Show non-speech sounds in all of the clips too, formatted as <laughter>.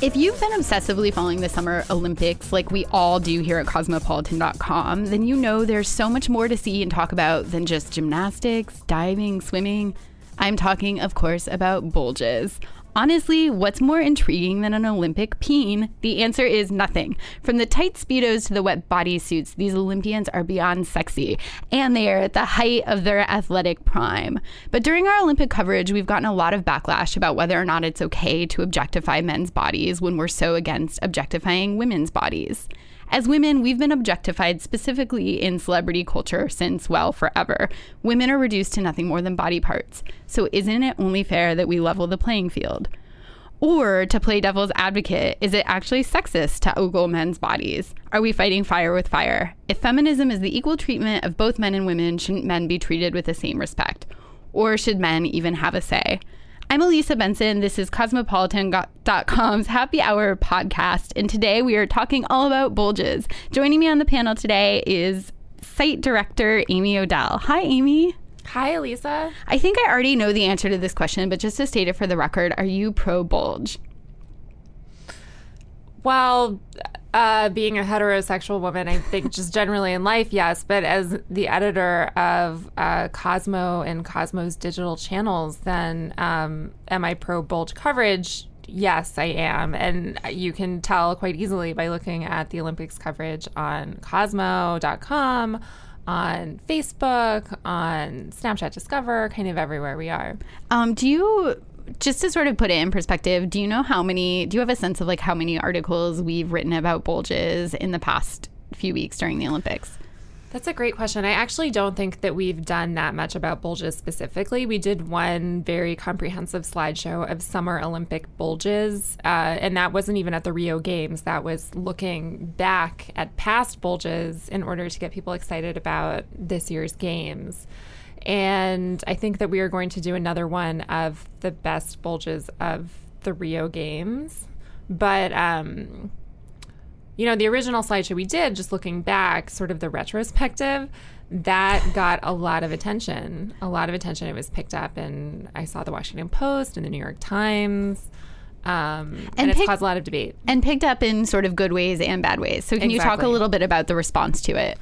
If you've been obsessively following the Summer Olympics like we all do here at cosmopolitan.com, then you know there's so much more to see and talk about than just gymnastics, diving, swimming. I'm talking, of course, about bulges. Honestly, what's more intriguing than an Olympic peen? The answer is nothing. From the tight Speedos to the wet bodysuits, these Olympians are beyond sexy, and they are at the height of their athletic prime. But during our Olympic coverage, we've gotten a lot of backlash about whether or not it's okay to objectify men's bodies when we're so against objectifying women's bodies. As women, we've been objectified specifically in celebrity culture since, well, forever. Women are reduced to nothing more than body parts. So isn't it only fair that we level the playing field? Or to play devil's advocate, is it actually sexist to ogle men's bodies? Are we fighting fire with fire? If feminism is the equal treatment of both men and women, shouldn't men be treated with the same respect? Or should men even have a say? I'm Elisa Benson. This is Cosmopolitan.com's Happy Hour podcast. And today we are talking all about bulges. Joining me on the panel today is site director Amy Odell. Hi, Amy. Hi, Elisa. I think I already know the answer to this question, but just to state it for the record, are you pro bulge? Well, uh, being a heterosexual woman, I think <laughs> just generally in life, yes. But as the editor of uh, Cosmo and Cosmo's digital channels, then um, am I pro bulge coverage? Yes, I am. And you can tell quite easily by looking at the Olympics coverage on Cosmo.com, on Facebook, on Snapchat Discover, kind of everywhere we are. Um, do you just to sort of put it in perspective, do you know how many, do you have a sense of like how many articles we've written about bulges in the past few weeks during the Olympics? That's a great question. I actually don't think that we've done that much about bulges specifically. We did one very comprehensive slideshow of summer Olympic bulges, uh, and that wasn't even at the Rio Games. That was looking back at past bulges in order to get people excited about this year's games. And I think that we are going to do another one of the best bulges of the Rio Games. But, um, you know, the original slideshow we did, just looking back, sort of the retrospective, that got a lot of attention. A lot of attention. It was picked up, and I saw the Washington Post and the New York Times. Um, and, and it's pick, caused a lot of debate. And picked up in sort of good ways and bad ways. So, can exactly. you talk a little bit about the response to it?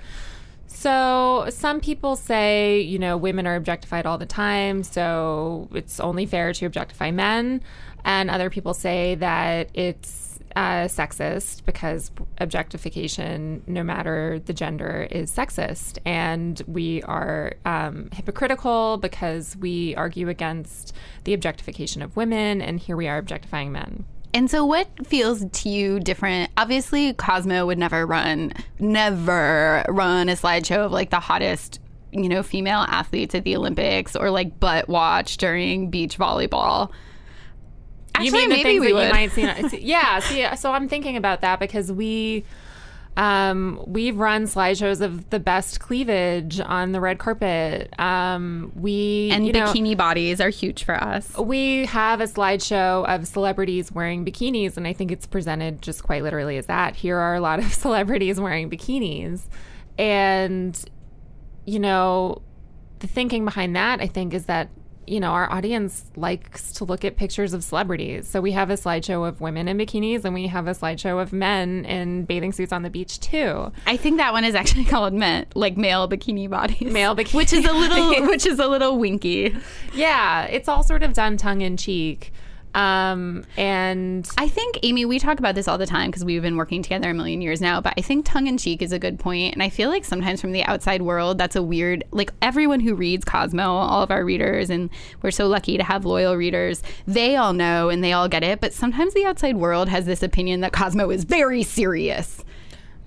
So, some people say, you know, women are objectified all the time, so it's only fair to objectify men. And other people say that it's uh, sexist because objectification, no matter the gender, is sexist. And we are um, hypocritical because we argue against the objectification of women, and here we are objectifying men. And so, what feels to you different? Obviously, Cosmo would never run, never run a slideshow of like the hottest, you know, female athletes at the Olympics or like butt watch during beach volleyball. Actually, you mean the maybe we would. might <laughs> see? yeah. See, so I'm thinking about that because we um, we've run slideshows of the best cleavage on the red carpet. Um, we and bikini know, bodies are huge for us. We have a slideshow of celebrities wearing bikinis, and I think it's presented just quite literally as that. Here are a lot of <laughs> celebrities wearing bikinis, and you know, the thinking behind that, I think, is that you know, our audience likes to look at pictures of celebrities. So we have a slideshow of women in bikinis and we have a slideshow of men in bathing suits on the beach too. I think that one is actually <laughs> called men, like male bikini bodies. Male bikini Which is a little <laughs> which is a little winky. Yeah, it's all sort of done tongue in cheek. Um, and I think, Amy, we talk about this all the time because we've been working together a million years now, but I think tongue in cheek is a good point. And I feel like sometimes from the outside world, that's a weird, like everyone who reads Cosmo, all of our readers, and we're so lucky to have loyal readers, they all know and they all get it. But sometimes the outside world has this opinion that Cosmo is very serious.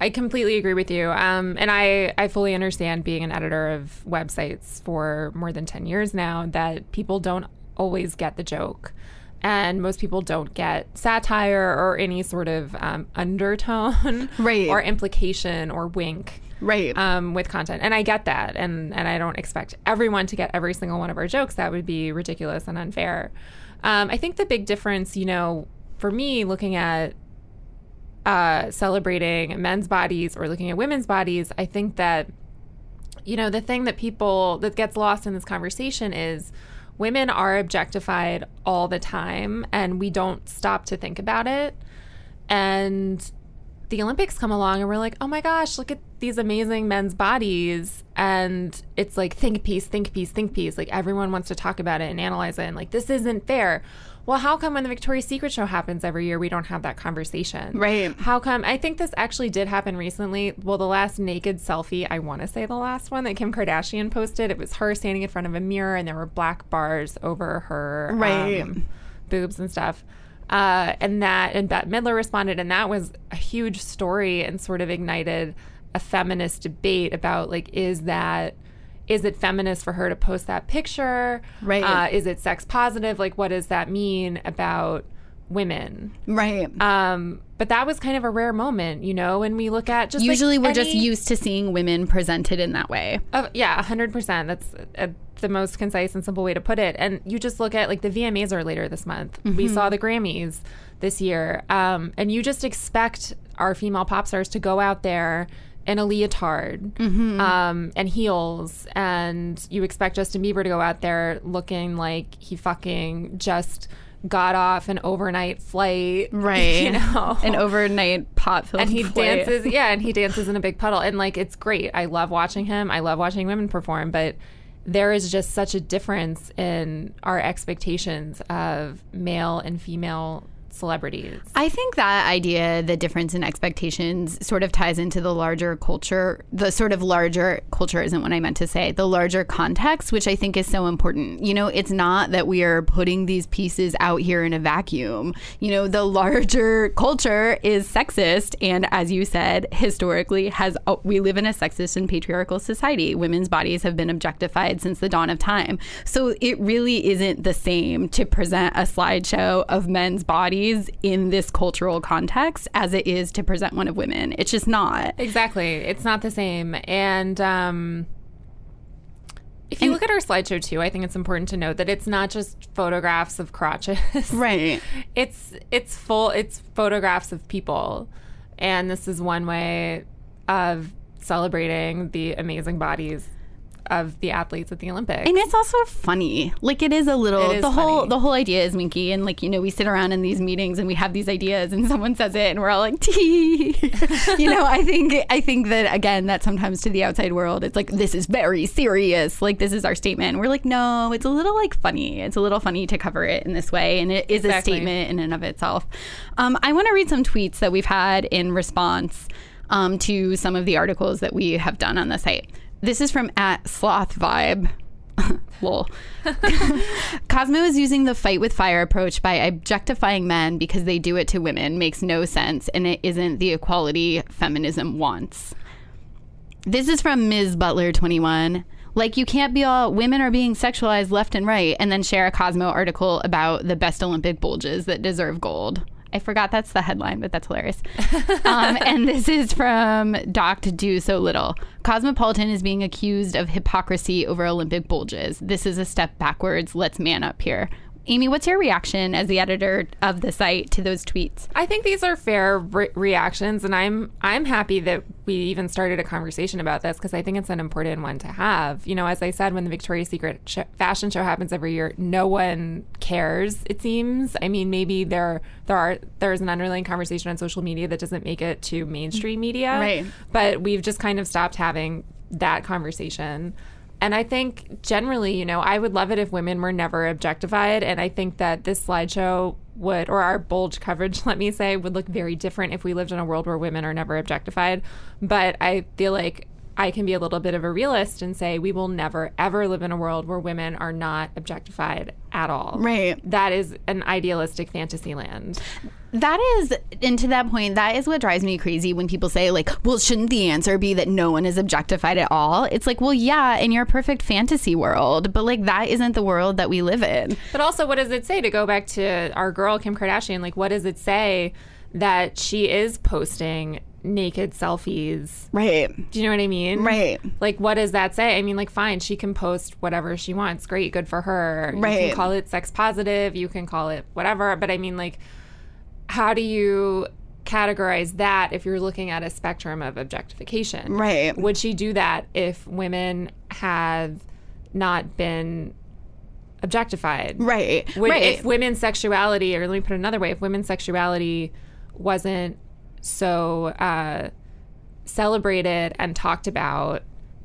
I completely agree with you. Um, and I, I fully understand being an editor of websites for more than 10 years now that people don't always get the joke. And most people don't get satire or any sort of um, undertone <laughs> Right. or implication or wink Right. um, with content. And I get that. And, and I don't expect everyone to get every single one of our jokes. That would be ridiculous and unfair. Um, I think the big difference, you know, for me, looking at uh, celebrating men's bodies or looking at women's bodies, I think that, you know, the thing that people, that gets lost in this conversation is women are objectified all the time and we don't stop to think about it. And the Olympics come along and we're like, oh my gosh, look at these amazing men's bodies. And it's like, think piece, think piece, think piece. Like everyone wants to talk about it and analyze it. And like, this isn't fair. Well, how come when the Victoria's Secret show happens every year, we don't have that conversation? Right. How come? I think this actually did happen recently. Well, the last naked selfie, I want to say the last one that Kim Kardashian posted, it was her standing in front of a mirror and there were black bars over her Right. um, boobs and stuff. Uh, and that, and Bette Midler responded, and that was a huge story and sort of ignited a feminist debate about like, is that, is it feminist for her to post that picture? Right. Uh, is it sex positive? Like, what does that mean about women? right. Um, but that was kind of a rare moment, you know, when we look at just like, Usually we're just used to seeing women presented in that way. Uh, yeah, hundred percent. That's uh the most concise and simple way to put it. And you just look at like the VMAs are later this month. We saw the Grammys this year, um, and you just expect our female pop stars to go out there in a leotard um, and heels, and you expect Justin Bieber to go out there looking like he fucking just got off an overnight flight, <laughs> Right. You know, An overnight pot filled and he dances <laughs> yeah and he dances in a big puddle and like it's great. I love watching him. I love watching women perform but there is just such a difference in our expectations of male and female celebrities I think that idea, the difference in expectations, sort of ties into the larger culture. The sort of larger culture isn't what I meant to say. The larger context, which I think is so important. You know, it's not that we are putting these pieces out here in a vacuum. You know, the larger culture is sexist, and as you said, historically has oh, we live in a sexist and patriarchal society. Women's bodies have been objectified since the dawn of time. So it really isn't the same to present a slideshow of men's bodies in this cultural context as it is to present one of women. It's just not. exactly it's not the same and um if you look at our slideshow too i think it's important to note that it's not just photographs of crotches <laughs> Right. it's it's full it's photographs of people and this is one way of celebrating the amazing bodies of the athletes at the olympics And it's also funny. Like it is a little is the whole funny. the whole idea is winky and like you know we sit around in these meetings and we have these ideas and <laughs> someone says it and we're all like tee. <laughs> you know, I think I think that again that sometimes to the outside world it's like this is very serious. Like this is our statement. And we're like no, it's a little like funny. It's a little funny to cover it in this way and it is a statement in and of itself. Um, I want to read some tweets that we've had in response um, to some of the articles that we have done on the site. This is from at Sloth Vibe. <laughs> Lol. <laughs> Cosmo is using the fight with fire approach by objectifying men because they do it to women makes no sense and it isn't the equality feminism wants. This is from Ms. Butler 21. Like you can't be all women are being sexualized left and right and then share a Cosmo article about the best Olympic bulges that deserve gold. I forgot that's the headline, but that's hilarious. <laughs> um, and this is from Doc to Do So Little. Cosmopolitan is being accused of hypocrisy over Olympic bulges. This is a step backwards. Let's man up here. Amy, what's your reaction as the editor of the site to those tweets? I think these are fair re- reactions, and I'm I'm happy that we even started a conversation about this because I think it's an important one to have. You know, as I said, when the Victoria's Secret sh- fashion show happens every year, no one cares. It seems. I mean, maybe there there are there's an underlying conversation on social media that doesn't make it to mainstream media, Right. But we've just kind of stopped having that conversation. And I think generally, you know, I would love it if women were never objectified. And I think that this slideshow would, or our bulge coverage, <laughs> let me say, would look very different if we lived in a world where women are never objectified. But I feel like I can be a little bit of a realist and say we will never, ever live in a world where women are not objectified at all. Right. That is an idealistic fantasy land. That is, and to that point, that is what drives me crazy when people say, like, well, shouldn't the answer be that no one is objectified at all? It's like, well, yeah, in your perfect fantasy world, but like, that isn't the world that we live in. But also, what does it say to go back to our girl, Kim Kardashian? Like, what does it say that she is posting naked selfies? Right. Do you know what I mean? Right. Like, what does that say? I mean, like, fine, she can post whatever she wants. Great, good for her. Right. You can call it sex positive, you can call it whatever. But I mean, like, how do you categorize that if you're looking at a spectrum of objectification? Right. Would she do that if women have not been objectified? Right. Would, right. If women's sexuality, or let me put it another way, if women's sexuality wasn't so uh, celebrated and talked about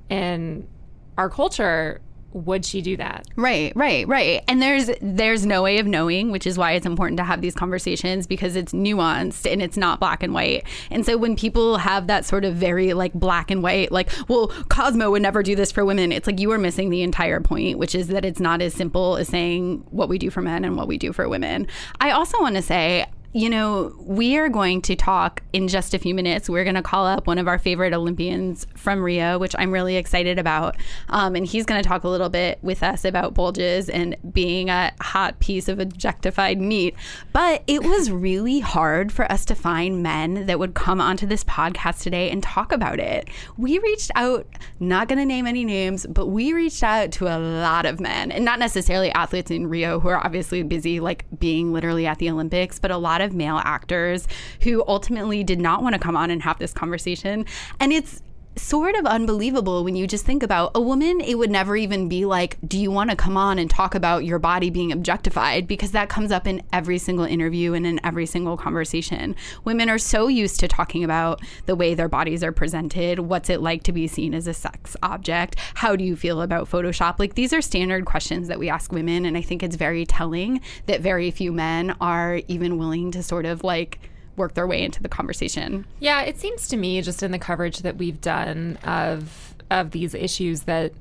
in our culture, would she do that? Right, right, right. And there's there's no way of knowing, which is why it's important to have these conversations because it's nuanced and it's not black and white. And so when people have that sort of very like black and white, like, well, Cosmo would never do this for women, it's like you are missing the entire point, which is that it's not as simple as saying what we do for men and what we do for women. I also want to say you know, we are going to talk in just a few minutes. We're going to call up one of our favorite Olympians from Rio, which I'm really excited about. Um, and he's going to talk a little bit with us about bulges and being a hot piece of objectified meat. But it was <laughs> really hard for us to find men that would come onto this podcast today and talk about it. We reached out, not going to name any names, but we reached out to a lot of men, and not necessarily athletes in Rio who are obviously busy, like being literally at the Olympics, but a lot of male actors who ultimately did not want to come on and have this conversation. And it's sort of unbelievable when you just think about a woman it would never even be like do you want to come on and talk about your body being objectified? Because that comes up in every single interview and in every single conversation. Women are so used to talking about the way their bodies are presented what's it like to be seen as a sex object how do you feel about photoshop? Like these are standard questions that we ask women and i think it's very telling that very few men are even willing to sort of like work their way into the conversation. Yeah, it seems to me just in the coverage that we've done of of these issues that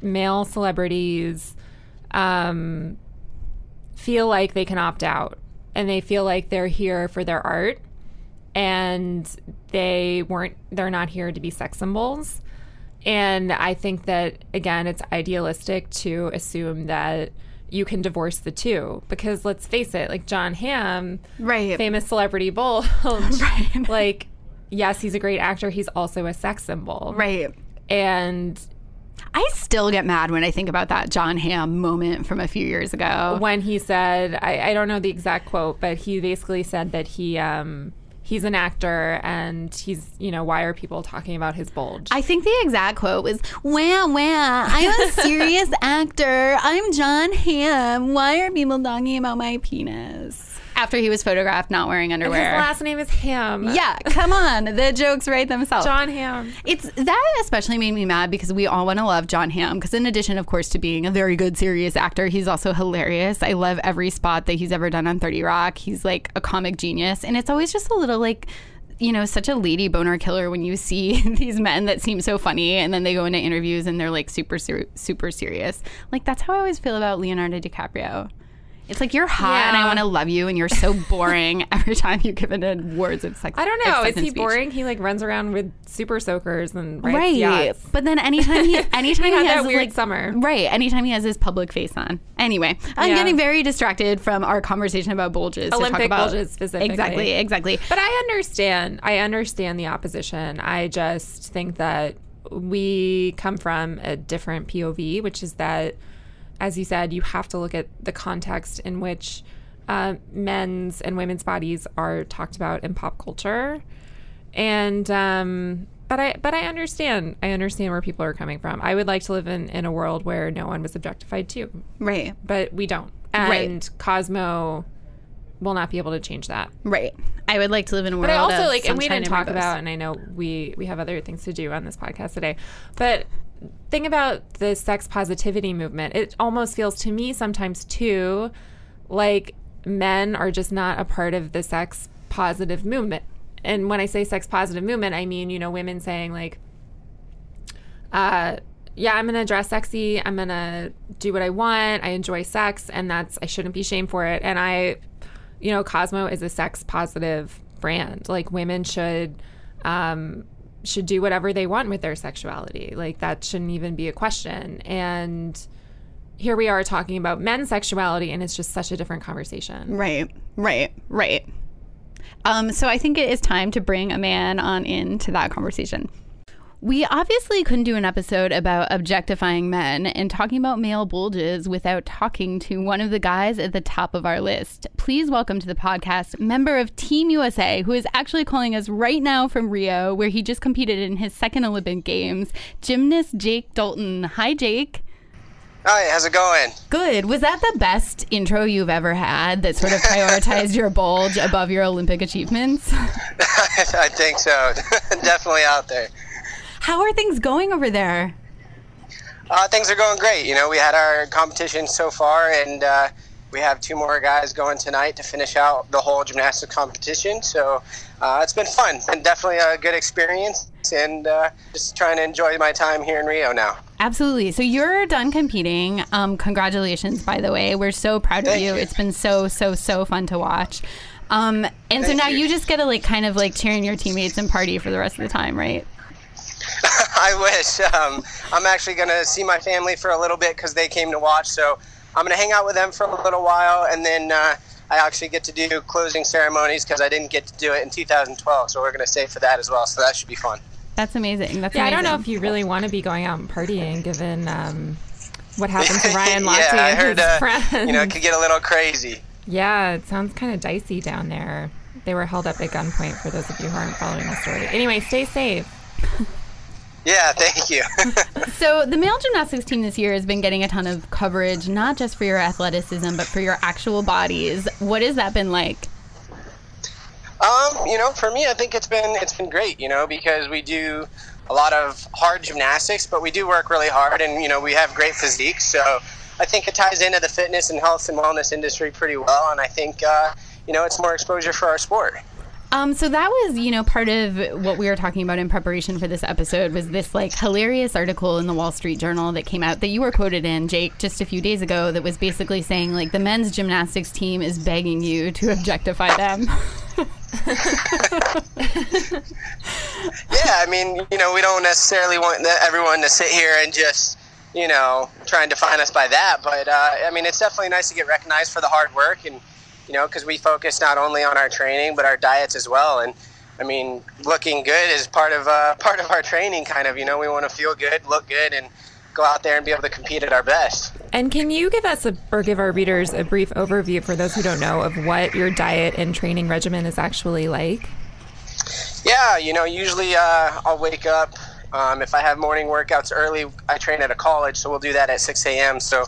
male celebrities um, feel like they can opt out and they feel like they're here for their art and they weren't they're not here to be sex symbols. And I think that again it's idealistic to assume that you can divorce the two because let's face it, like Jon Hamm, Right. famous celebrity bulge, <laughs> <laughs> like yes, he's a great actor. He's also a sex symbol, Right. And I still get mad when I think about that Jon Hamm moment from a few years ago. when he said, I, I don't know the exact quote, but he basically said that he um, he's an actor and he's you know why are people talking about his bulge? I think the exact quote was, "Wah wah, I'm a <laughs> serious actor. I'm Jon Hamm. Why are people talking about my penis?" After he was photographed not wearing And his last name is Ham. yeah, come on, the jokes write themselves. John Ham. It's that especially made me mad because we all want to love Jon Hamm Because in addition, of course, to being a very good serious actor, he's also hilarious. I love every spot that he's ever done on Thirty Rock. He's like a comic genius, and it's always just a little like. You know, such a lady boner killer when you see <laughs> these men that seem so funny and then they go into interviews and they're like super, super serious. Like, that's how I always feel about Leonardo DiCaprio. It's like you're hot and I want to love you, and you're so <laughs> boring every time you give it a words of sex. I don't know. Is he speech. boring? He like runs around with super soakers and right yachts. but then anytime he <laughs> anytime He he, has that weird like summer. right anytime he has his public face on anyway i'm Yeah. getting very distracted from our conversation about bulges to talk Olympic about bulges specifically. exactly exactly But I understand. I understand the opposition. I just think that we come from a different POV, which is that, as you said, you have to look at the context in which uh, men's and women's bodies are talked about in pop culture. And um, but I but I understand. I understand where people are coming from. I would like to live in, in a world where no one was objectified too, right but we don't. Right. And Cosmo will not be able to change that. right i would like to live in a world But I also like, and we didn't talk rainbows. about, and I know we we have other things to do on this podcast today, but thing about the sex positivity movement, it almost feels to me sometimes too like men are just not a part of the sex positive movement. And when I say sex positive movement, I mean, you know, women saying like, uh, yeah, I'm gonna dress sexy. I'm gonna do what I want. I enjoy sex, and that's I shouldn't be shamed for it. And I, you know, Cosmo is a sex positive brand. Like women should um, should do whatever they want with their sexuality. Like that shouldn't even be a question. And here we are talking about men's sexuality, and it's just such a different conversation. Right, right, right. Um, so I think it is time to bring a man on into that conversation. We obviously couldn't do an episode about objectifying men and talking about male bulges without talking to one of the guys at the top of our list. Please welcome to the podcast member of Team USA, who is actually calling us right now from Rio, where he just competed in his second Olympic Games, gymnast Jake Dalton. Hi, Jake. Hi, how's it going? Good. Was that the best intro you've ever had that sort of prioritized your bulge above your Olympic achievements? <laughs> I think so. <laughs> Definitely out there. How are things going over there? Uh, things are going great. You know, we had our competition so far, and uh, we have two more guys going tonight to finish out the whole gymnastics competition. So uh, it's been fun and definitely a good experience, and uh, just trying to enjoy my time here in Rio now. Absolutely. So you're done competing. Um, congratulations, by the way. We're so proud Thank of you. you. It's been so so so fun to watch. Um, and so now you. you just get to like kind of like cheering your teammates and party for the rest of the time, right? <laughs> I wish. Um, I'm actually going to see my family for a little bit because they came to watch. So I'm going to hang out with them for a little while, and then uh, I actually get to do closing ceremonies because I didn't get to do it in 2012. So we're going to stay for that as well. So that should be fun. That's amazing. That's Yeah, I don't know if you really want to be going out and partying, given um, what happened to Ryan <laughs> Lochte yeah, I and heard. his Uh, friends. you know, it could get a little crazy. Yeah, it sounds kind of dicey down there. They were held up at gunpoint for those of you who aren't following the story. Anyway, stay safe. <laughs> Yeah, thank you. <laughs> So the male gymnastics team this year has been getting a ton of coverage, not just for your athleticism, but for your actual bodies. What has that been like? Um, you know, for me, I think it's been it's been great. You know, because we do a lot of hard gymnastics, but we do work really hard, and you know, we have great physiques. So I think it ties into the fitness and health and wellness industry pretty well, and I think uh, you know it's more exposure for our sport. Um, so that was, you know, part of what we were talking about in preparation for this episode was this like hilarious article in the Wall Street Journal that came out that you were quoted in, Jake, just a few days ago that was basically saying like the men's gymnastics team is begging you to objectify them. <laughs> Yeah, I mean, you know, we don't necessarily want everyone to sit here and just you know try and define us by that, but uh, I mean, it's definitely nice to get recognized for the hard work and you know because we focus not only on our training but our diets as well and. I mean, looking good is part of uh, <laughs> part of our training. Kind of, you know, we want to feel good, look good, and go out there and be able to compete at our best. And can you give us a, or give our readers a brief overview for those who don't know of what your diet and training regimen is actually like? Yeah, you know, usually uh, I'll wake up. Um, if I have morning workouts early, I train at a college, so we'll do that at 6 a.m. So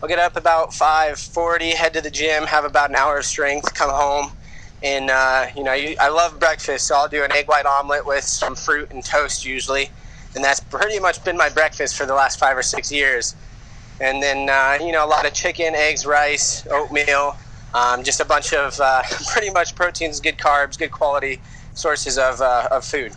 I'll get up about 5:40, head to the gym, have about an hour of strength, come home, and uh, you know, you, I love breakfast, so I'll do an egg white omelet with some fruit and toast usually, and that's pretty much been my breakfast for the last five or six years. And then uh, you know, a lot of chicken, eggs, rice, oatmeal, um, just a bunch of uh, <laughs> pretty much proteins, good carbs, good quality sources of, uh, of food.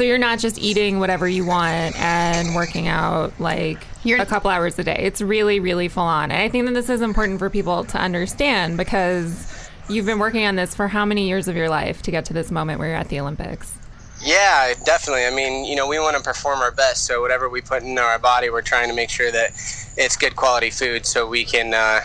So you're not just eating whatever you want and working out like You're- a couple hours a day. It's really, really full on. And I think that this is important for people to understand because you've been working on this for how many years of your life to get to this moment where you're at the Olympics? Yeah, definitely. I mean, you know, we want to perform our best, so whatever we put in our body, we're trying to make sure that it's good quality food, so we can, uh,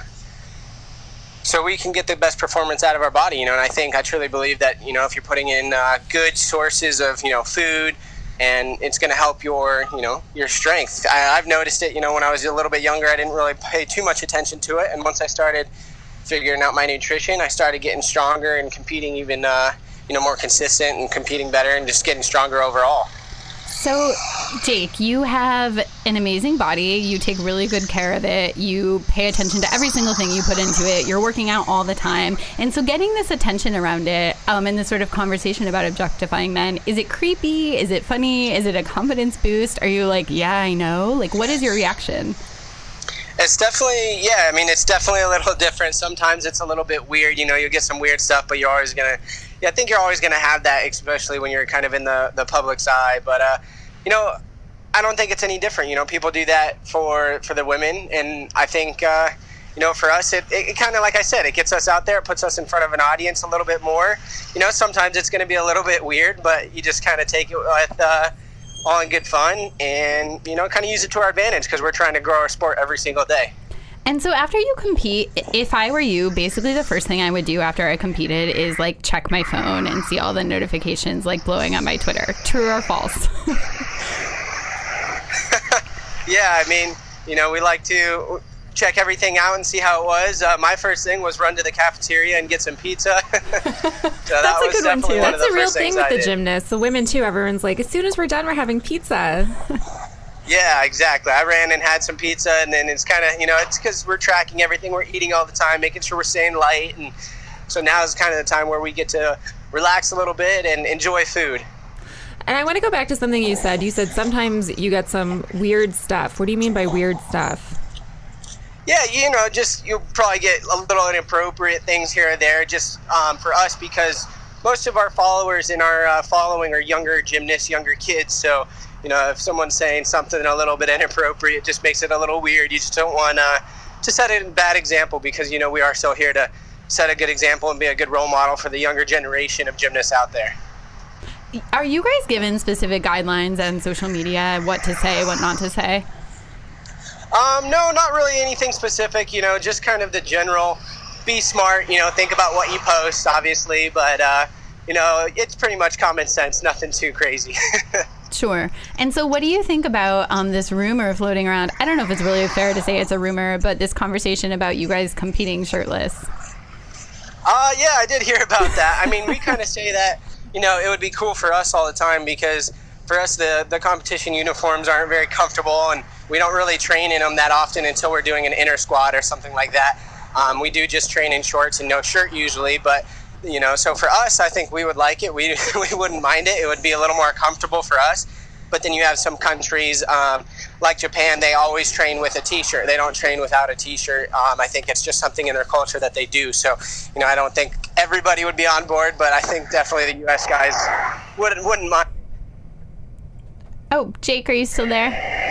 so we can get the best performance out of our body. You know, and I think I truly believe that you know if you're putting in uh, good sources of you know food, and it's going to help your you know your strength. I, I've noticed it. You know, when I was a little bit younger, I didn't really pay too much attention to it, and once I started figuring out my nutrition, I started getting stronger and competing even uh, you know more consistent and competing better and just getting stronger overall. So, Jake, you have an amazing body. You take really good care of it. You pay attention to every single thing you put into it. You're working out all the time. And so, getting this attention around it um, and this sort of conversation about objectifying men, is it creepy? Is it funny? Is it a confidence boost? Are you like, yeah, I know? Like, what is your reaction? It's definitely, yeah, I mean, it's definitely a little <laughs> different. Sometimes it's a little bit weird. You know, you'll get some weird stuff, but you're always going to, yeah, I think you're always going to have that, especially when you're kind of in the, the public's eye. But, uh, you know, I don't think it's any different. You know, people do that for for the women, and I think uh, you know for us, it, it, it kind of like I said, it gets us out there, it puts us in front of an audience a little bit more. You know, sometimes it's going to be a little bit weird, but you just kind of take it with uh, all in good fun, and you know, kind of use it to our advantage because we're trying to grow our sport every single day. And so after you compete, if I were you, basically the first thing I would do after I competed is like check my phone and see all the notifications like blowing up my Twitter. True or false? <laughs> yeah, I mean, you know, we like to check everything out and see how it was. Uh, my first thing was run to the cafeteria and get some pizza. <laughs> so That's that a good one too. One That's a real thing with the gymnasts, the women too. Everyone's like, as soon as we're done, we're having pizza. <laughs> yeah, exactly. I ran and had some pizza, and then it's kind of you know it's because we're tracking everything we're eating all the time, making sure we're staying light, and so now is kind of the time where we get to relax a little bit and enjoy food. And I want to go back to something you said. You said sometimes you get some weird stuff. What do you mean by weird stuff? Yeah, you know, just you'll probably get a little inappropriate things here and there, just um, for us because most of our followers in our uh, following are younger gymnasts, younger kids. So, you know, if someone's saying something a little bit inappropriate, it just makes it a little weird. You just don't want uh, to set a bad example because you know we are still here to set a good example and be a good role model for the younger generation of gymnasts out there. Are you guys given specific guidelines on social media, what to say, what not to say? Um, no, not really anything specific. You know, just kind of the general. Be smart. You know, think about what you post, obviously, but uh, you know, it's pretty much common sense. Nothing too crazy. <laughs> Sure. And so, what do you think about um, this rumor floating around? I don't know if it's really fair to say it's a rumor, but this conversation about you guys competing shirtless. Uh, yeah, I did hear about that. I mean, we kind of say that you know, it would be cool for us all the time because for us, the, the competition uniforms aren't very comfortable and we don't really train in them that often until we're doing an intersquad or something like that. Um, we do just train in shorts and no shirt usually, but you know, so for us, I think we would like it. We, <laughs> we wouldn't mind it. It would be a little more comfortable for us. But then you have some countries um, like Japan, they always train with a t-shirt. They don't train without a t-shirt. Um, I think it's just something in their culture that they do. So, you know, I don't think everybody would be on board, but I think definitely the U.S. guys wouldn't wouldn't mind. Oh, Jake, are you still there?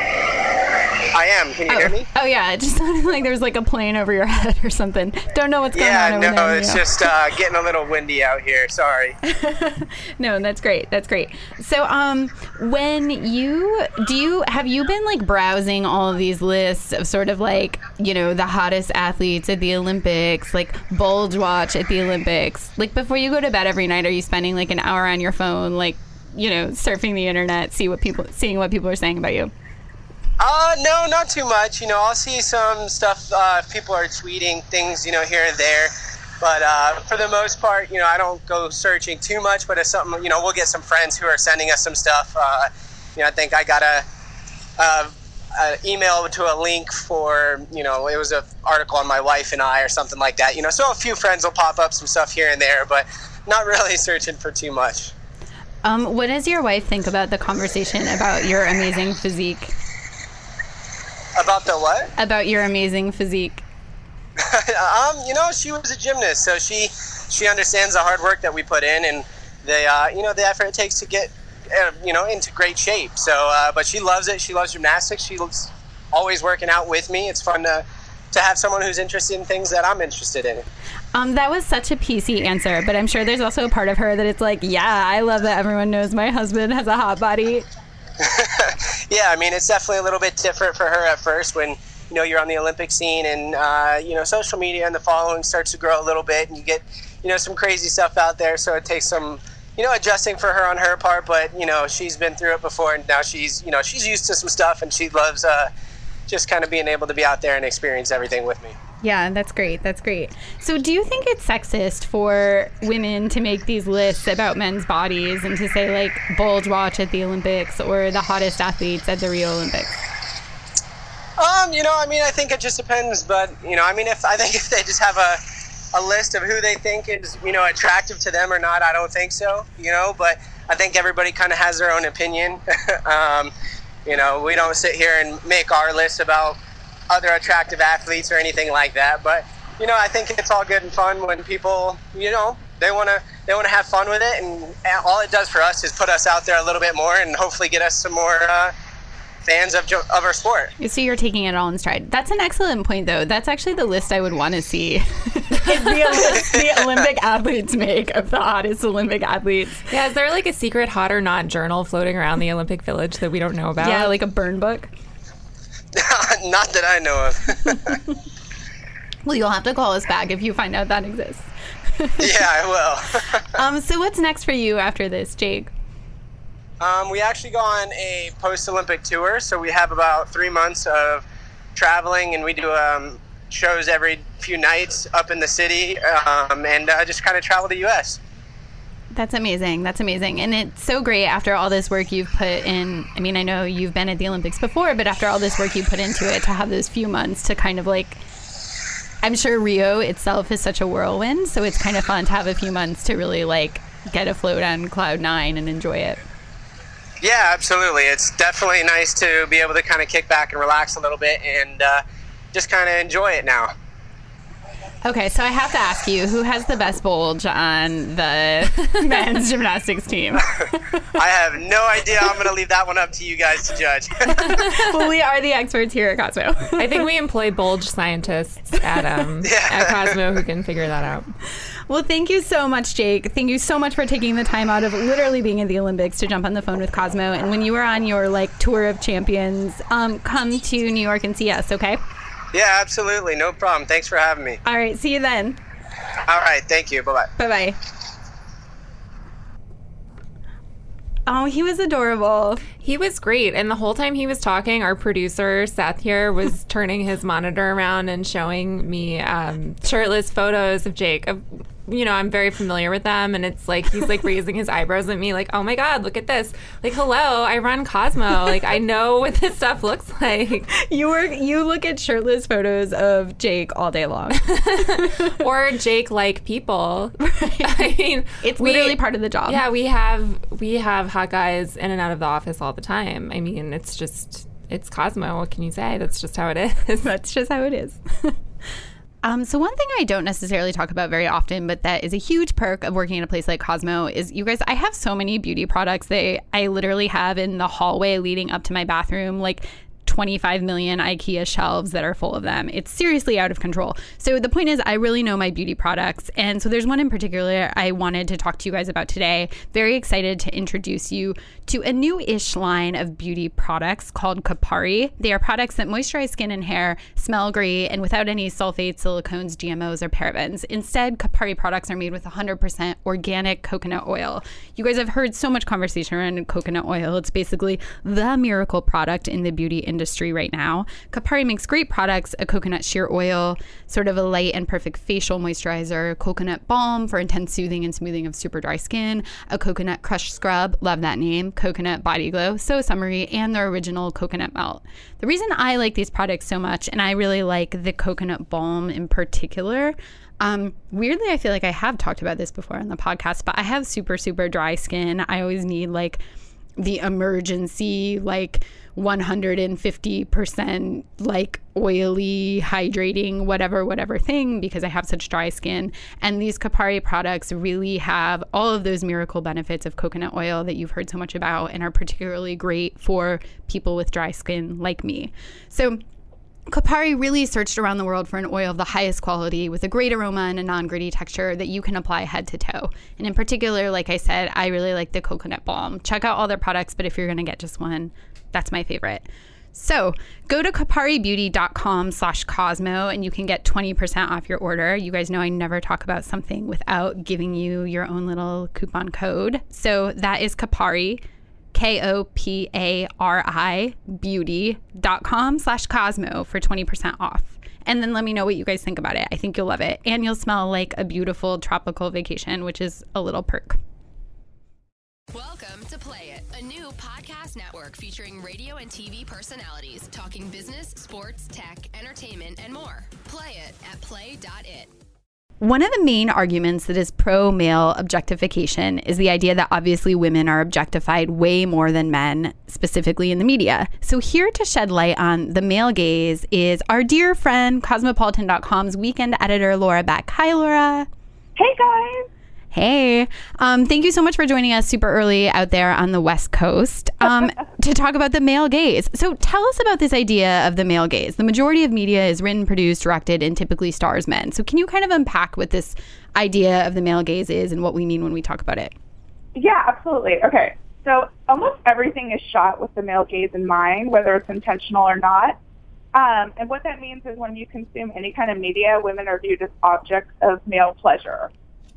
I am. Can you oh. hear me? Oh yeah, it just <laughs> sounded like there was like a plane over your <laughs> head or something. Don't know what's going yeah, on. Yeah, no, it's just uh, getting a little windy out here. Sorry. <laughs> no, that's great. That's great. So, um, when you do you have you been like browsing all of these lists of sort of like you know the hottest athletes at the Olympics, like bulge watch at the Olympics, like before you go to bed every night? Are you spending like an hour on your phone, like you know, surfing the internet, see what people seeing what people are saying about you? Uh, no, not too much. You know, I'll see some stuff. Uh, people are tweeting things, you know, here and there. But uh, for the most part, you know, I don't go searching too much. But if something, you know, we'll get some friends who are sending us some stuff. Uh, you know, I think I got a, a, a, email to a link for, you know, it was an article on my wife and I or something like that. You know, so a few friends will pop up some stuff here and there, but not really <laughs> searching for too much. Um, what does your wife think about the conversation about your amazing physique? About the what? About your amazing physique. <laughs> um, you know, she was a gymnast, so she she understands the hard work that we put in and the uh, you know the effort it takes to get uh, you know into great shape. So, uh, but she loves it. She loves gymnastics. She's always working out with me. It's fun to to have someone who's interested in things that I'm interested in. Um, that was such a PC answer, but I'm sure there's also a part of her that it's like, yeah, I love that everyone knows my husband has a hot body. <laughs> yeah, I mean, it's definitely a little bit different for her at first when you know you're on the Olympic scene and uh, you know social media and the following starts to grow a little bit and you get you know some crazy stuff out there. So it takes some you know adjusting for her on her part, but you know she's been through it before and now she's you know she's used to some stuff and she loves uh, just kind of being able to be out there and experience everything with me. Yeah, that's great. That's great. So, do you think it's sexist for women to make these lists about men's bodies and to say, like, bulge watch at the Olympics or the hottest athletes at the Rio Olympics? Um, you know, I mean, I think it just depends, but you know, I mean, if I think <laughs> if they just have a a list of who they think is you know attractive to them or not, I don't think so. You know, but I think everybody kind of has their own opinion. <laughs> um, you know, we don't sit here and make our list about other attractive athletes or anything like that. But you know, I think it's all good and fun when people, you know, they want to they want to have fun with it, and all it does for us is put us out there a little bit more and hopefully get us some more. Uh, fans of, of our sport. You So you're taking it all in stride. That's an excellent point, though. That's actually the list I would want to see. <laughs> the, the, <laughs> Olympic athletes make of the hottest Olympic athletes. Yeah, is there like a secret hot or not journal floating around the Olympic Village that we don't know about? Yeah, like a burn book. <laughs> not that I know of. <laughs> well, you'll have to call us back if you find out that exists. <laughs> yeah, I will. <laughs> um, so what's next for you after this, Jake? Um, we actually go on a post Olympic tour, so we have about three months of traveling, and we do um, shows every few nights up in the city, um, and uh, just kind of travel the U.S. That's amazing. That's amazing. And it's so great after all this work you've put in. I mean, I know you've been at the Olympics before, but after all this work you put into it to have those few months to kind of like I'm sure Rio itself is such a whirlwind, so it's kind of fun to have a few months to really like get afloat on cloud 9 and enjoy it. Yeah, absolutely. It's definitely nice to be able to kind of kick back and relax a little bit and uh, just kind of enjoy it now. Okay, so I have to ask you, who has the best bulge on the <laughs> men's gymnastics team? <laughs> I have no idea. I'm going to leave that one up to you guys to judge. <laughs> well, we are the experts here at Cosmo. I think we employ bulge scientists at, um, yeah. at Cosmo who can figure that out. Well, thank you so much, Jake. Thank you so much for taking the time out of literally being in the Olympics to jump on the phone with Cosmo. And when you are on your like tour of champions, um, come to New York and see us, okay? Yeah, absolutely. No problem. Thanks for having me. All right. See you then. All right. Thank you. Bye bye. Bye bye. Oh, he was adorable. He was great. And the whole time he was talking, our producer, Seth, here, was <laughs> turning his monitor around and showing me um, shirtless photos of Jake, of you know, I'm very familiar with them. And it's like, he's like raising his eyebrows at me, like, oh my God, look at this. Like, hello, I run Cosmo. Like, I know what this stuff looks like. <laughs> You work, you look at shirtless photos of Jake all day long. <laughs> or Jake like people. Right. <laughs> I mean, it's we, literally part of the job. Yeah, we have, we have hot guys in and out of the office all the time. I mean, it's just, it's Cosmo. What can you say? That's just how it is. That's just how it is. Um, so one thing I don't necessarily talk about very often, but that is a huge perk of working in a place like Cosmo is you guys. I have so many beauty products. They I literally have in the hallway leading up to my bathroom, like 25 million IKEA shelves that are full of them. It's seriously out of control. So the point is, I really know my beauty products. And so there's one in particular I wanted to talk to you guys about today. Very excited to introduce you to a new ish line of beauty products called Kopari. They are products that moisturize skin and hair, smell great, and without any sulfates, silicones, GMOs, or parabens. Instead, Kopari products are made with 100% organic coconut oil. You guys have heard so much conversation around coconut oil. It's basically the miracle product in the beauty industry industry right now. Kopari makes great products a coconut shear oil, sort of a light and perfect facial moisturizer, coconut balm for intense soothing and smoothing of super dry skin, a coconut crush scrub, love that name, coconut body glow, so summery, and their original coconut melt. The reason I like these products so much, and I really like the coconut balm in particular, um, weirdly, I feel like I have talked about this before on the podcast, but I have super, super dry skin. I always need like the emergency, like 150% like oily, hydrating, whatever, whatever thing because I have such dry skin. And these Kopari products really have all of those miracle benefits of coconut oil that you've heard so much about and are particularly great for people with dry skin like me. So, Kopari really searched around the world for an oil of the highest quality with a great aroma and a non gritty texture that you can apply head to toe. And in particular, like I said, I really like the coconut balm. Check out all their products, but if you're going to get just one, that's my favorite. So go to koparibeauty.com slash Cosmo and you can get 20% off your order. You guys know I never talk about something without giving you your own little coupon code. So that is Kopari, K O P A R I beauty.com slash Cosmo for 20% off. and then let me know what you guys think about it. I think you'll love it. And you'll smell like a beautiful tropical vacation, which is a little perk. Welcome to Play It, a new podcast network featuring radio and TV personalities talking business, sports, tech, entertainment, and more. Play it at play.it. One of the main arguments that is pro male objectification is the idea that obviously women are objectified way more than men, specifically in the media. So, here to shed light on the male gaze is our dear friend, Cosmopolitan.com's weekend editor, Laura Beck. Hi, Laura. Hey, guys. Hey, um, thank you so much for joining us super early out there on the West Coast um, <laughs> to talk about the male gaze. So, tell us about this idea of the male gaze. The majority of media is written, produced, directed, and typically stars men. So, can you kind of unpack what this idea of the male gaze is and what we mean when we talk about it? Yeah, absolutely. Okay. So, almost everything is shot with the male gaze in mind, whether it's intentional or not. Um, and what that means is when you consume any kind of media, women are viewed as objects of male pleasure.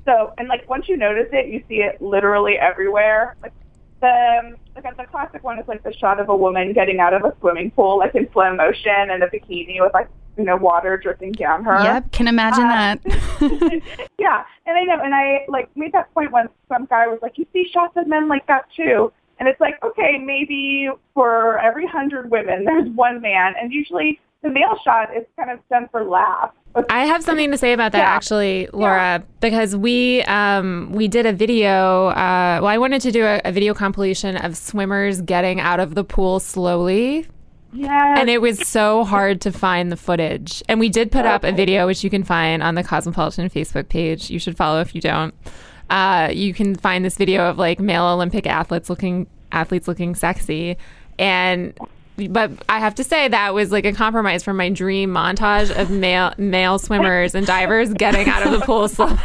So, and like once you notice it, you see it literally everywhere. Like the like the classic one is like the shot of a woman getting out of a swimming pool, like in slow motion, and a bikini with like you know water dripping down her. Yep, can imagine Um, that. <laughs> <laughs> yeah, and I know, and I like made that point when some guy was like, "You see shots of men like that too," and it's like, okay, maybe for every hundred women, <laughs> there's one man, and usually the male shot is kind of done for laughs. I have something to say about that Yeah. actually, Laura, because we um, we did a video. Uh, well, I wanted to do a, a video compilation of swimmers getting out of the pool slowly, Yeah, and it was so hard to find the footage. And we did put up a video, which you can find on the Cosmopolitan Facebook page. You should follow if you don't. Uh, you can find this video of like male Olympic athletes looking athletes looking sexy, and but I have to say that was like a compromise from my dream montage of male male swimmers and divers getting out of the pool <laughs> slowly.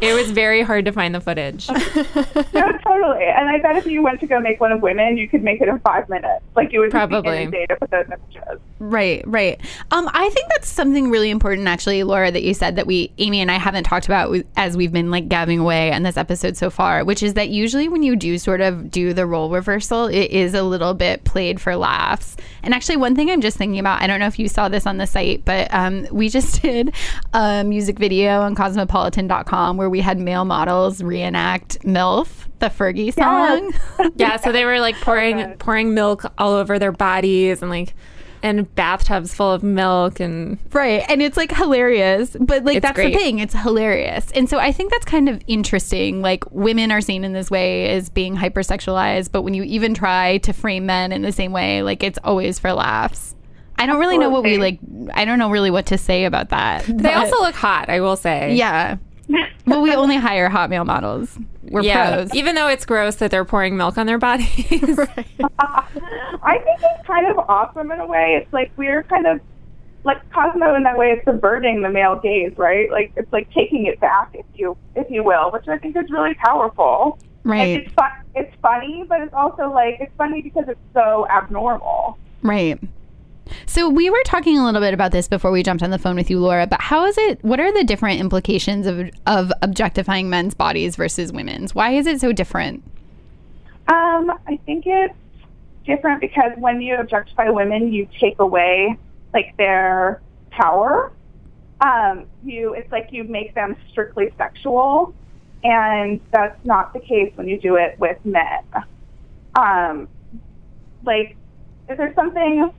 it was very hard to find the footage. <laughs> no, totally. And I bet if you went to go make one of women, you could make it in five minutes. Like you would just be Probably. inundated with those images. Right, right. Um, I think that's something really important, actually, Laura, that you said that we, Amy and I, haven't talked about as we've been like gabbing away on this episode so far, which is that usually when you do sort of do the role reversal, it is a little bit played for laughs. And actually, one thing I'm just thinking about, I don't know if you saw this on the site, but um, we <laughs> just did a music video on cosmopolitan.com where we had male models reenact MILF, the Fergie song. <laughs> Yeah, so they were like pouring pouring milk all over their bodies and like and bathtubs full of milk and Right. And it's like hilarious. But like that's great. the thing. It's hilarious. And so I think that's kind of interesting. Like women are seen in this way as being hypersexualized, but when you even try to frame men in the same way, like it's always for laughs. I don't really know what we like I don't know really what to say about that. they but- also look hot, I will say. Yeah. <laughs> well, we only hire hot male models. We're Yeah, pros. even though it's gross that they're pouring milk on their bodies. I think it's kind of awesome in a way. It's like we're kind of like Cosmo in that way. It's subverting the male gaze, right? Like it's like taking it back, if you if you will, which I think is really powerful. Like, right. it's fun. It's funny, but it's also like it's funny because it's so abnormal. Right. So we were talking a little bit about this before we jumped on the phone with you, Laura. But how is it? What are the different implications of of objectifying men's bodies versus women's? Why is it so different? Um, I think it's different because when you objectify women, you take away like their power. Um, you, it's like you make them strictly sexual, and that's not the case when you do it with men. Um, like, if there's something,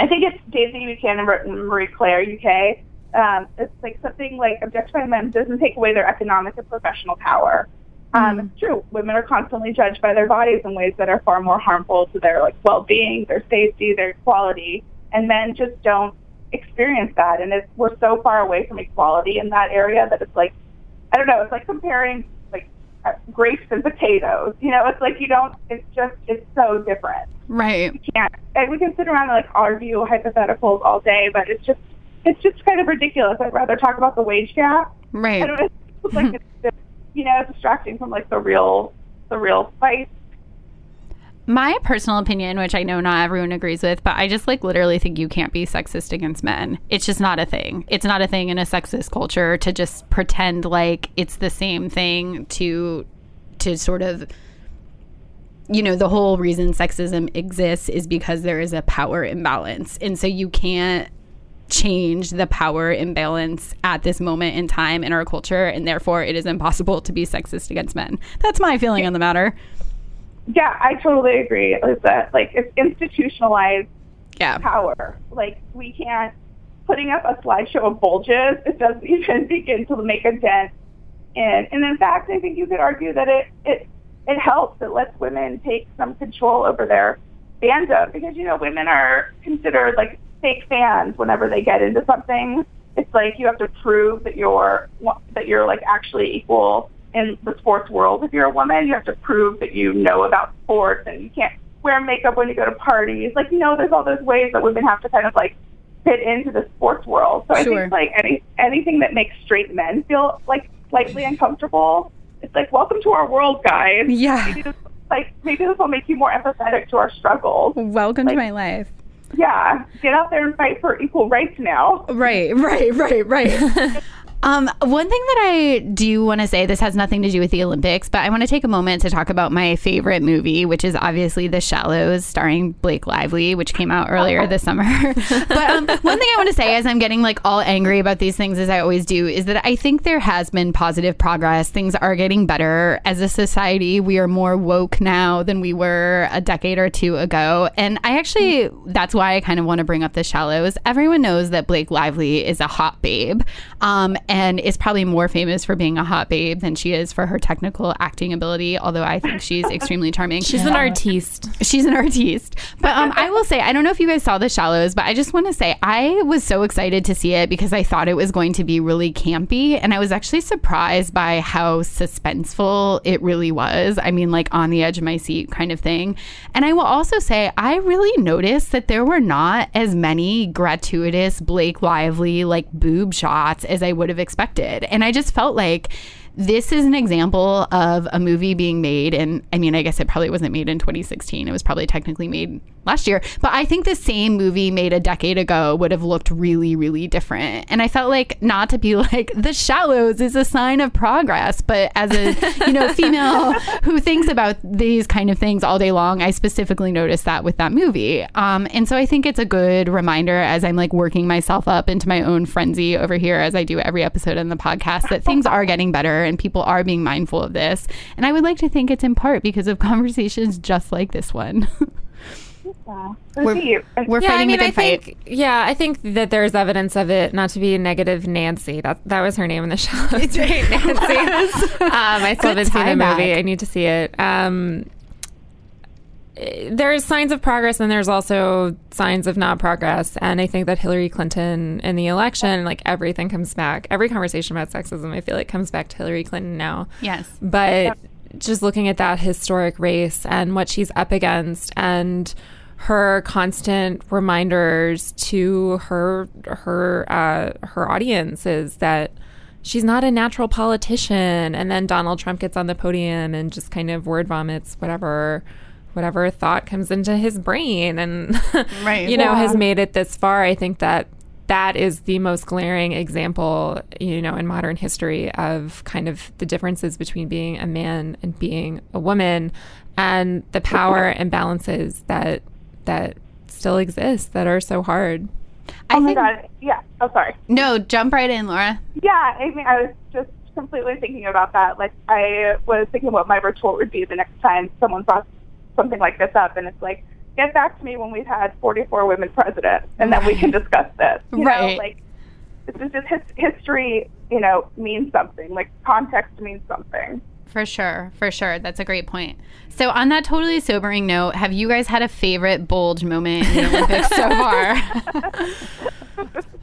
I think it's Daisy Buchanan and Marie Claire UK. Um, it's like something like objectifying men doesn't take away their economic and professional power. Um, It's true. Women are constantly judged by their bodies in ways that are far more harmful to their like well-being, their safety, their equality, and men just don't experience that. And it's, we're so far away from equality in that area that it's like, I don't know. It's like comparing grapes and potatoes. You know, it's like you don't. It's just it's so different. Right. You can't. And we can sit around and like argue hypotheticals all day, but it's just it's just kind of ridiculous. I'd rather talk about the wage gap I Right. don't know. It's like it's, <laughs> it's, you know, distracting from like the real, the real fight. My personal opinion, which I know not everyone agrees with, but I just like literally think you can't be sexist against men. It's just not a thing. It's not a thing in a sexist culture to just pretend like it's the same thing to to sort of you know, the whole reason sexism exists is because there is a power imbalance. And so you can't change the power imbalance at this moment in time in our culture, and therefore it is impossible to be sexist against men. That's my feeling on the matter. Yeah, I totally agree. That like it's institutionalized Yeah. power? Like we can't putting up a slideshow of bulges. It doesn't <laughs> even begin to make a dent And And in fact, I think you could argue that it it it helps. It lets women take some control over their fandom because you know women are considered like fake fans whenever they get into something. It's like you have to prove that you're that you're like actually equal in the sports world. If you're a woman, you have to prove that you know about sports and you can't wear makeup when you go to parties. Like you know, there's all those ways that women have to kind of like fit into the sports world. So I think like any anything that makes straight men feel like slightly uncomfortable, it's like welcome to our world, guys. Yeah. Maybe this, like maybe this will make you more empathetic to our struggles. Welcome to my life. Yeah, get out there and fight for equal rights now. Right, right, right, right. <laughs> um, one thing that I do want to say, this has nothing to do with the Olympics, but I want to take a moment to talk about my favorite movie, which is obviously The Shallows, starring Blake Lively, which came out earlier this summer. <laughs> but um, one thing I want to say, as I'm getting like all angry about these things, as I always do, is that I think there has been positive progress. Things are getting better as a society. We are more woke now than we were a decade or two ago, and I actually that's why I kind of want to bring up The Shallows. Everyone knows that Blake Lively is a hot babe, um, and is probably more famous for being a hot babe than she is for her technical acting ability. Although I think she's <laughs> extremely charming. She's an artiste. She's an artiste. But um, I will say, I don't know if you guys saw The Shallows, but I just want to say I was so excited to see it because I thought it was going to be really campy. And I was actually surprised by how suspenseful it really was. I mean, like on the edge of my seat kind of thing. And I will also say, I really noticed that there were not as many gratuitous Blake Lively, like boob shots as I would have expected. And I just felt like, this is an example of a movie being made and i mean i guess it probably wasn't made in 2016 it was probably technically made last year. But i think the same movie made a decade ago would have looked really really different. And i felt like not to be <laughs> like the shallows is a sign of progress but as a you know female <laughs> who thinks about these kind of things all day long i specifically noticed that with that movie. Um, and so i think it's a good reminder as i'm like working myself up into my own frenzy over here as i do every episode in the podcast that things are getting better and people are being mindful of this and i would like to think it's in part because of <laughs> conversations just like this one <laughs> We're, we're Yeah, fighting I mean, the good I fight think, yeah, I think that there's evidence of it. Not to be a negative, Nancy. That that was her name in the <laughs> show. It's right, Nancy. um, I still Good haven't seen the tie movie. I need to see it. Um, there's signs of progress, and there's also signs of not progress. And I think that Hillary Clinton in the election, like everything comes back. Every conversation about sexism, I feel like comes back to Hillary Clinton now. yes But just looking at that historic race and what she's up against and her constant reminders to her her uh, her audience is that she's not a natural politician and then Donald Trump gets on the podium and just kind of word vomits whatever whatever thought comes into his brain and <laughs> Right. you know Yeah. has made it this far I think that that is the most glaring example, you know, in modern history of kind of the differences between being a man and being a woman, and the power imbalances that that still exist that are so hard. Oh I oh my think god, yeah. Oh, sorry. no jump right in laura Yeah, I mean, I was just completely thinking about that. Like, I was thinking what my retort would be the next time someone brought something like this up, and it's like, get back to me when we've had 44 women president, and then we can discuss this. You Right. Know, like, this is just his, history. You know, means something. Like, context means something. For sure, for sure. That's a great point. So, on that totally sobering note, have you guys had a favorite bulge moment in the Olympics so far? <laughs>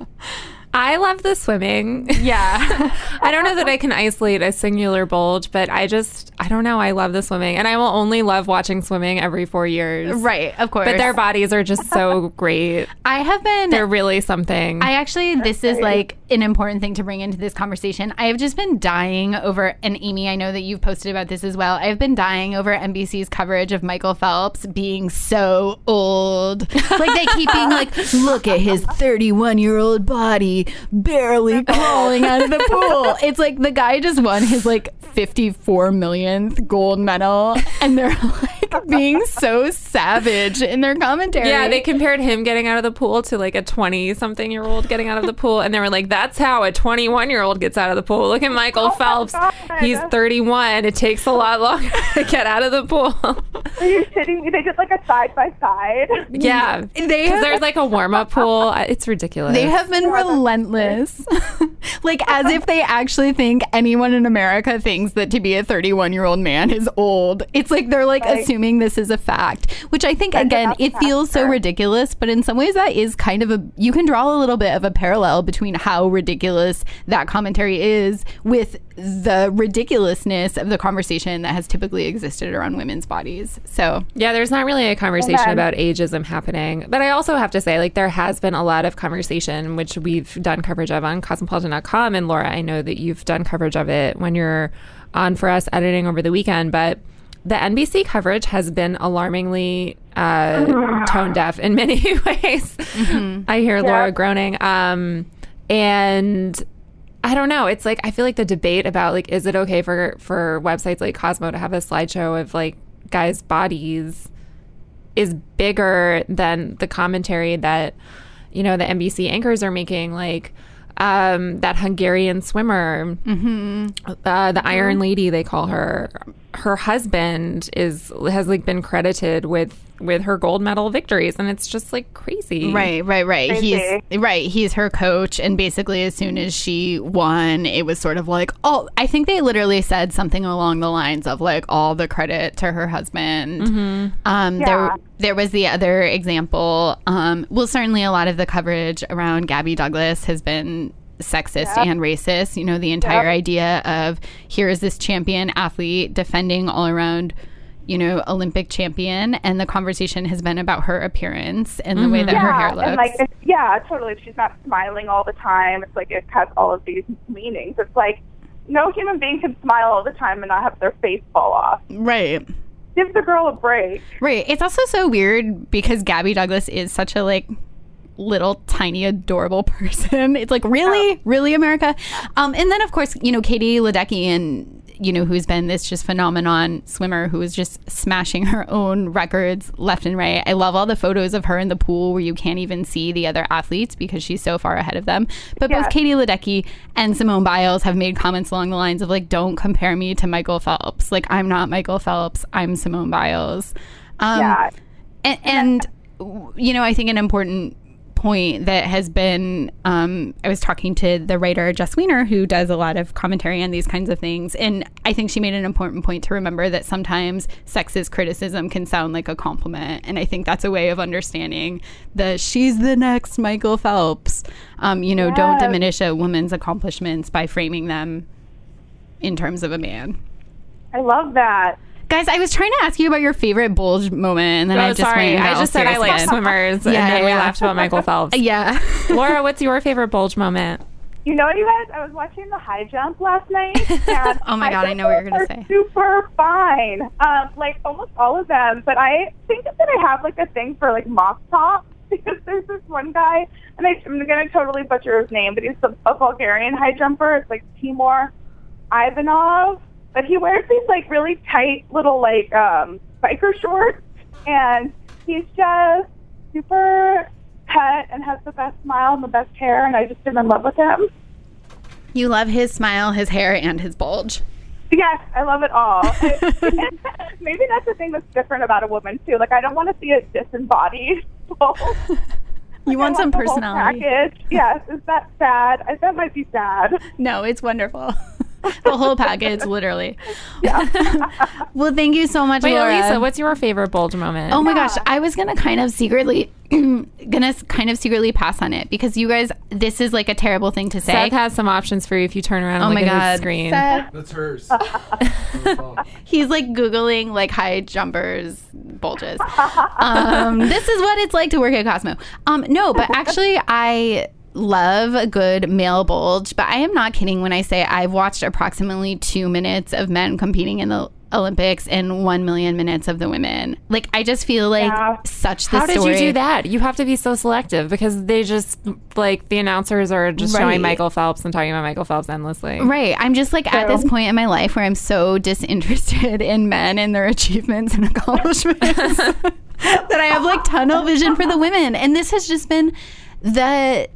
<laughs> I love the swimming. Yeah. <laughs> I don't know that I can isolate a singular bulge, but I just I don't know. I love the swimming, and I will only love watching swimming every four years. right, of course. But their bodies are just so <laughs> great. I have been. They're really something. I actually, this is like an important thing to bring into this conversation. I have just been dying over, and Amy, I know that you've posted about this as well. I've been dying over NBC's coverage of Michael Phelps being so old. Like they keep being like, <laughs> look at his 31 year old body. Barely <laughs> crawling out of the pool. <laughs> It's like the guy just won his like 54 millionth gold medal, and they're <laughs> like being so savage in their commentary. Yeah, they compared him getting out of the pool to like a 20 something year old getting out of the pool. And they were like, that's how a 21 year old gets out of the pool. Look at Michael oh Phelps. God. He's 31. It takes a lot longer to get out of the pool. Are you kidding me? They did like a side by side. yeah. They have- there's like a warm up pool. It's ridiculous. They have been relentless. <laughs> like as if they actually think anyone in America thinks that to be a 31 year old man is old. It's like they're like Right. assuming this is a fact, which I think again, it feels so ridiculous, but in some ways that is kind of a you can draw a little bit of a parallel between how ridiculous that commentary is with the ridiculousness of the conversation that has typically existed around women's bodies. So, Yeah, there's not really a conversation about ageism happening. But I also have to say, like, there has been a lot of conversation, which we've done coverage of on cosmopolitan.com. And Laura, I know that you've done coverage of it when you're on for us editing over the weekend. But the NBC coverage has been alarmingly uh, <laughs> tone deaf in many <laughs> ways. I hear Laura groaning. Um, and I don't know. It's like I feel like the debate about like is it okay for for websites like Cosmo to have a slideshow of like guys' bodies is bigger than the commentary that you know the NBC anchors are making like um, that Hungarian swimmer, uh, the Iron Lady, they call her. Her husband is has like been credited with with her gold medal victories, and it's just like crazy. Right, right, right. Crazy. He's right. He's her coach, and basically, as soon as she won, it was sort of like, oh, I think they literally said something along the lines of like all the credit to her husband. Um, Yeah. There, there was the other example. Um, well, certainly a lot of the coverage around Gabby Douglas has been sexist and racist. You know, the entire idea of here is this champion athlete defending all around you know, Olympic champion, and the conversation has been about her appearance and the way that her hair looks. and like yeah, totally. If she's not smiling all the time, it's like it has all of these meanings. It's like no human being can smile all the time and not have their face fall off. right. Give the girl a break. Right. It's also so weird because Gabby Douglas is such a like little tiny adorable <laughs> person. It's like really, really America. Um, and then of course, you know, Katie Ledecky and you know, who's been this just phenomenon swimmer who is just smashing her own records left and right. I love all the photos of her in the pool where you can't even see the other athletes because she's so far ahead of them. But both Katie Ledecky and Simone Biles have made comments along the lines of like, don't compare me to Michael Phelps. Like, I'm not Michael Phelps. I'm Simone Biles. Um, yeah, and, and you know, I think an important point that has been um, I was talking to the writer Jess Weiner, who does a lot of commentary on these kinds of things, and I think she made an important point to remember that sometimes sexist criticism can sound like a compliment, and I think that's a way of understanding the she's the next Michael Phelps. Um, you know, don't diminish a woman's accomplishments by framing them in terms of a man. I love that. Guys, I was trying to ask you about your favorite bulge moment, and then I Oh, just sorry. went, I just said I like seriously." swimmers, <laughs> and Yeah, then we yeah. laughed about Michael Phelps. <laughs> Yeah. Laura, what's your favorite bulge moment? You know, what you guys, I was watching the high jump last night. <laughs> And Oh my God, I know what you're gonna say. Super fine, um, like almost all of them. But I think that I have like a thing for like mock tops because there's this one guy, and I, I'm gonna totally butcher his name, but he's a, a Bulgarian high jumper. It's like Timur Ivanov, but he wears these like really tight little like um, biker shorts, and he's just super pet and has the best smile and the best hair, and I just am in love with him. You love his smile, his hair, and his bulge. Yes, I love it all. <laughs> <laughs> Maybe that's the thing that's different about a woman too. Like I don't want to see a disembodied. bulge. <laughs> You want I some personality. package. Yes, is that sad? I that might be sad. No, it's wonderful. The whole package, literally. <laughs> well, thank you so much, Wait, Laura. Elisa, what's your favorite bulge moment? Oh my gosh, I was gonna kind of secretly, <clears throat> gonna kind of secretly pass on it because you guys, this is like a terrible thing to say. Seth has some options for you if you turn around and oh look my at god, his screen. Seth, That's hers. <laughs> <laughs> He's like googling like high jumpers bulges. um, this is what it's like to work at Cosmo. Um, no, but actually, I love a good male bulge, but I am not kidding when I say I've watched approximately two minutes of men competing in the Olympics and 1 million minutes of the women. Like, I just feel like Yeah. such the How did story. you do that? You have to be so selective because they just like the announcers are just Right. showing Michael Phelps and talking about Michael Phelps endlessly. Right. I'm just like at this point in my life where I'm so disinterested in men and their <laughs> achievements and accomplishments <laughs> that I have like tunnel vision for the women. And this has just been the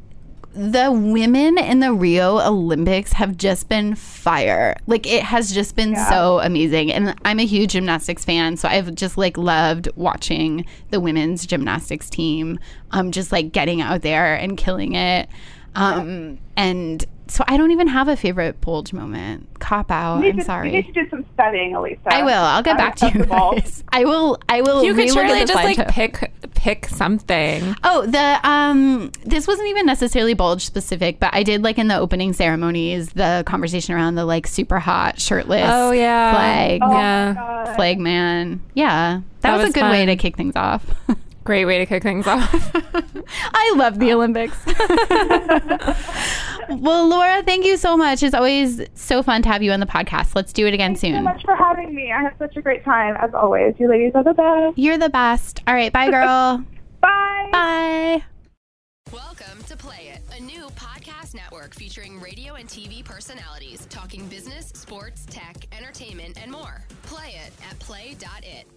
the women in the Rio Olympics have just been fire. Like it has just been so amazing. And I'm a huge gymnastics fan, so I've just like loved watching the women's gymnastics team um just like getting out there and killing it. Um and so I don't even have a favorite bulge moment. Cop out. I'm to- sorry. You need to do some studying, Elisa. I will. I'll get back to you guys. <laughs> I will. I will. You could relook at surely the just like slideshow. pick pick something. Oh, the um, this wasn't even necessarily bulge specific, but I did like in the opening ceremonies the conversation around the like super hot shirtless. Oh, yeah. flag, Oh Yeah. Flag man. Yeah, that, That was, a was good way to kick things off. <laughs> Great way to kick things off. <laughs> I love the Olympics. <laughs> well, Laura, thank you so much. It's always so fun to have you on the podcast. Let's do it again Thank you so soon. much for having me. I had such a great time, as always. You ladies are the best. You're the best. All right, bye, girl. <laughs> Bye. bye. Welcome to Play It, a new podcast network featuring radio and TV personalities talking business, sports, tech, entertainment, and more. Play it at play.it.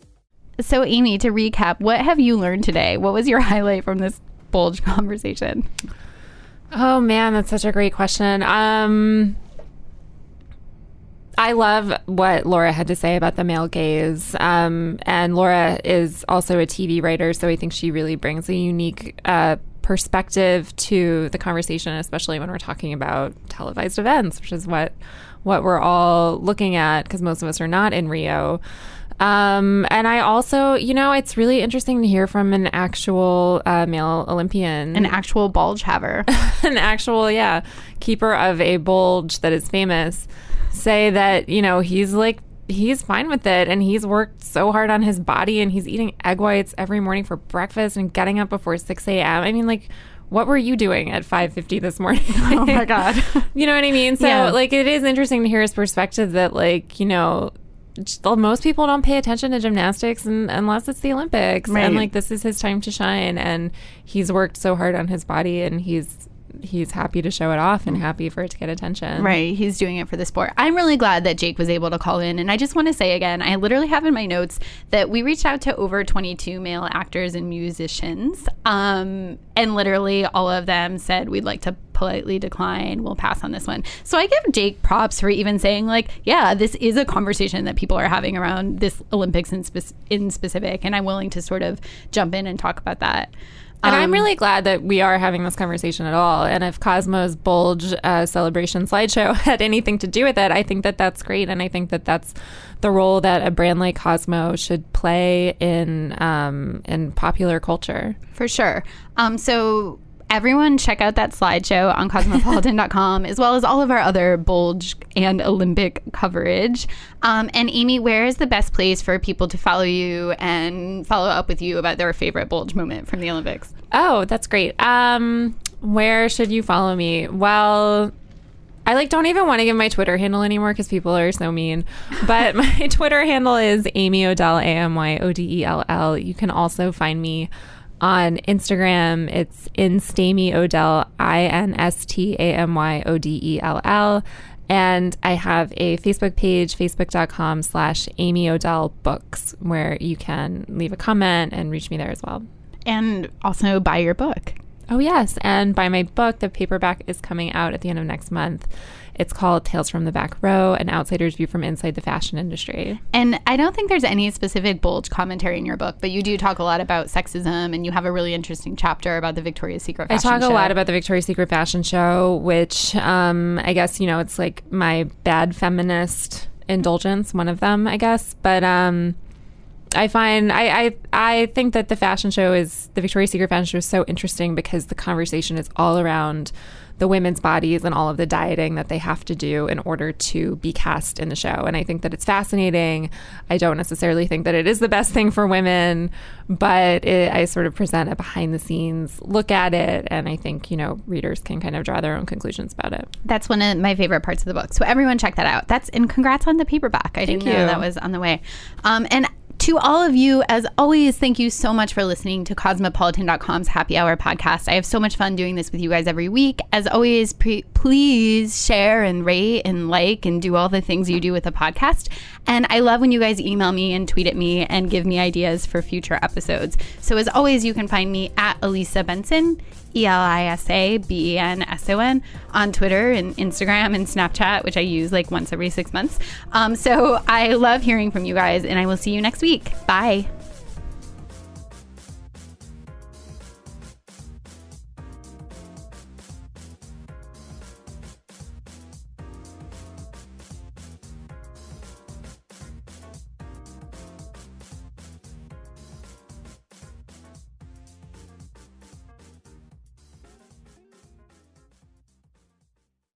So, Amy, to recap, what have you learned today? What was your <laughs> highlight from this bulge <laughs> conversation? Oh man, that's such a great question. Um I love what Laura had to say about the male gaze. Um, and Laura is also a TV writer, so I think she really brings a unique uh, perspective to the conversation, especially when we're talking about televised events, which is what what we're all looking at because most of us are not in Rio. Um, and I also, you know, it's really interesting to hear from an actual uh, male Olympian, An actual bulge haver. <laughs> an actual, yeah, keeper of a bulge that is famous, say that, you know, he's like, he's fine with it and he's worked so hard on his body and he's eating egg whites every morning for breakfast and getting up before 6 a.m. I mean, like, what were you doing at 5.50 this morning? <laughs> oh my <laughs> God. you know what I mean? So, Yeah. like, it is interesting to hear his perspective that, like, you know, most people don't pay attention to gymnastics and, unless it's the Olympics. Right. And, like, this is his time to shine. And he's worked so hard on his body and he's he's happy to show it off and happy for it to get attention. Right. He's doing it for the sport. I'm really glad that Jake was able to call in. And I just want to say again, I literally have in my notes that we reached out to over 22 male actors and musicians. Um, and literally all of them said, we'd like to politely decline. We'll pass on this one. So I give Jake props for even saying, like, yeah, this is a conversation that people are having around this Olympics in, spec- in specific. And I'm willing to sort of jump in and talk about that. And I'm Um, really glad that we are having this conversation at all. And if Cosmo's Bulge uh, celebration slideshow <laughs> had anything to do with it, I think that that's great. And I think that that's the role that a brand like Cosmo should play in um, in popular culture. For sure. Um, so everyone check out that slideshow on cosmopolitan.com as well as all of our other bulge and Olympic coverage. Um, and Amy, where is the best place for people to follow you and follow up with you about their favorite bulge moment from the Olympics? Oh, that's great. Um, where should you follow me? Well, I like don't even want to give my Twitter handle anymore because people are so mean. But <laughs> my Twitter handle is Amy Odell, A M Y O D E L L. You can also find me on Instagram. It's Instamy Odell, I N S T A M Y O D E L L. And I have a Facebook page, facebook.com slash Amy Odell Books, where you can leave a comment and reach me there as well. And also buy your book. Oh, yes. And buy my book, the paperback is coming out at the end of next month. It's called Tales from the Back Row An Outsider's View from Inside the Fashion Industry. And I don't think there's any specific bulge commentary in your book, but you do talk a lot about sexism and you have a really interesting chapter about the Victoria's Secret Fashion. I talk a lot about the Victoria's Secret fashion show, which um, I guess, you know, it's like my bad feminist indulgence, one of them, I guess. But um, I find I, I I think that the fashion show is the Victoria's Secret fashion show is so interesting because the conversation is all around the women's bodies and all of the dieting that they have to do in order to be cast in the show. And I think that it's fascinating. I don't necessarily think that it is the best thing for women, but it, I sort of present a behind the scenes look at it. And I think, you know, readers can kind of draw their own conclusions about it. That's one of my favorite parts of the book. So everyone check that out. That's and congrats on the paperback. I Thank didn't know that was on the way. Um, and to all of you, as always, thank you so much for listening to Cosmopolitan.com's Happy Hour podcast. I have so much fun doing this with you guys every week. As always, pre- please share and rate and like and do all the things you do with a podcast. And I love when you guys email me and tweet at me and give me ideas for future episodes. So as always, you can find me at Elisa Benson. E L I S A B E N S O N on Twitter and Instagram and Snapchat, which I use like once every six months. Um, so I love hearing from you guys, and I will see you next week. Bye.